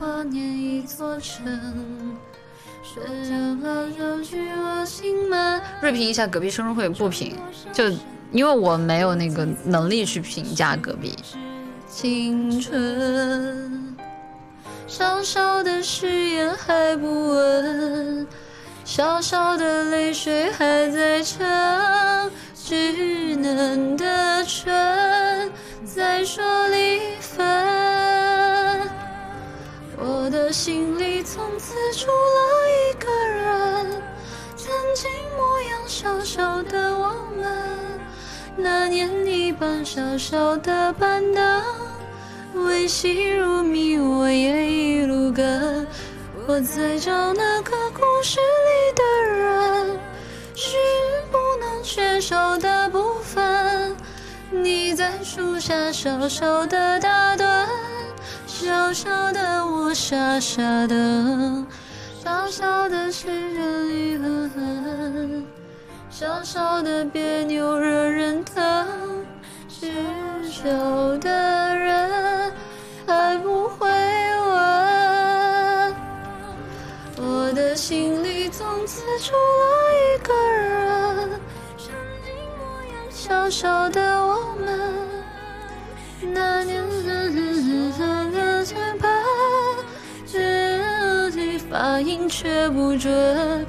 华念一座城。谁将了手去我心门？锐评一下隔壁生日会不评，就因为我没有那个能力去评价隔壁。青春，小小的誓言还不稳，小小的泪水还在撑，稚嫩的唇在说心里从此住了一个人，曾经模样小小的我们，那年你搬小小的板凳，维系如迷，我也一路跟。我在找那个故事里的人，是不能缺少的部分。你在树下小小的打盹。小小的我，傻傻的，小小的是人离恨恨，小小的别扭惹人疼，知晓的人还不会问。我的心里从此住了一个人，曾经模样小小的发音却不准。